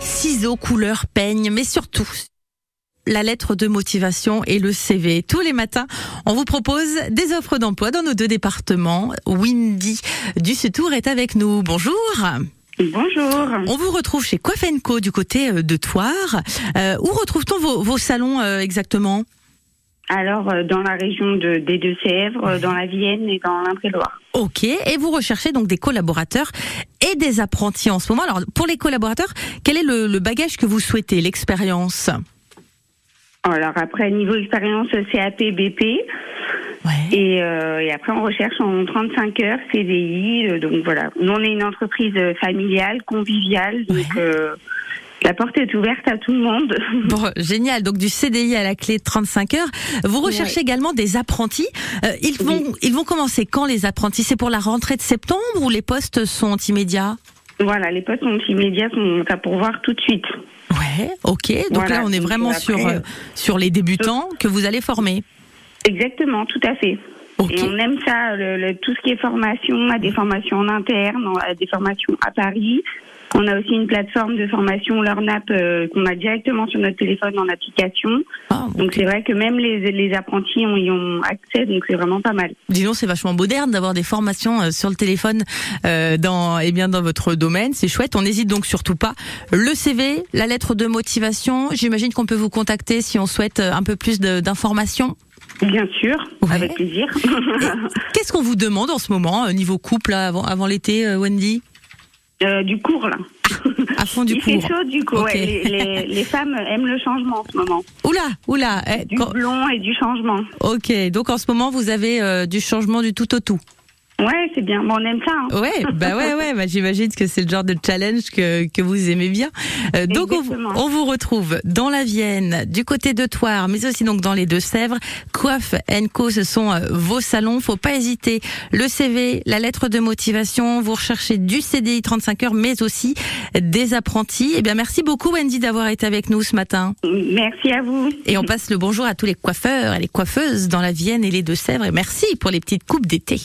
Ciseaux, couleurs, peigne, mais surtout la lettre de motivation et le CV. Tous les matins, on vous propose des offres d'emploi dans nos deux départements. Windy du Sutour est avec nous. Bonjour. Bonjour. On vous retrouve chez Coiffenco du côté euh, de Toire. Euh, où retrouve-t-on vos, vos salons euh, exactement? Alors, euh, dans la région de, des Deux-Sèvres, euh, dans la Vienne et dans l'Indre-et-Loire. Ok. Et vous recherchez donc des collaborateurs et des apprentis en ce moment. Alors, pour les collaborateurs, quel est le, le bagage que vous souhaitez, l'expérience? Alors après, niveau expérience, CAP, BP. Ouais. Et, euh, et après, on recherche en 35 heures CDI. euh, donc voilà. Nous, on est une entreprise familiale, conviviale. Donc, Ouais. euh, la porte est ouverte à tout le monde. Bon, génial. Donc du CDI à la clé de 35 heures. Vous recherchez également des apprentis. Euh, ils vont ils vont commencer quand les apprentis? C'est pour la rentrée de septembre ou les postes sont immédiats? Voilà, les postes sont immédiats, sont à pourvoir tout de suite. Ouais, ok. Donc Voilà, là, on est vraiment après, sur euh, euh, sur les débutants que vous allez former. Exactement, tout à fait. Et on aime ça, le, le- tout ce qui est formation, on a des formations en interne, a des formations à Paris. On a aussi une plateforme de formation LearnApp euh, qu'on a directement sur notre téléphone en application. Ah, Donc c'est vrai que même les, les apprentis ont, y ont accès, donc c'est vraiment pas mal. Dis donc, c'est vachement moderne d'avoir des formations euh, sur le téléphone euh, dans eh bien dans votre domaine. C'est chouette. On n'hésite donc surtout pas. Le CV, la lettre de motivation. J'imagine qu'on peut vous contacter si on souhaite euh, un peu plus d'informations. Bien sûr, Ouais. avec plaisir. Qu'est-ce qu'on vous demande en ce moment, niveau couple, avant, avant l'été, Wendy? Euh, du cours là. À fond du Il fait chaud du coup. Ouais. Les, les- les femmes aiment le changement en ce moment. Oula, oula. eh, Du quand- blond et du changement. Ok, donc en ce moment, vous avez euh, du changement du tout au tout. Ouais, c'est bien. Bon, on aime ça. Hein. Ouais, bah ouais, ouais. Bah j'imagine que c'est le genre de challenge que, que vous aimez bien. Euh, donc on, on vous retrouve dans la Vienne, du côté de Toire, mais aussi donc dans les Deux-Sèvres. Coiffe Co, ce sont euh, vos salons. Faut pas hésiter. Le CV, la lettre de motivation. Vous recherchez du CDI 35 heures, mais aussi des apprentis. Eh bien, merci beaucoup Wendy d'avoir été avec nous ce matin. Merci à vous. Et on passe le bonjour à tous les coiffeurs et les coiffeuses dans la Vienne et les Deux-Sèvres. Et merci pour les petites coupes d'été.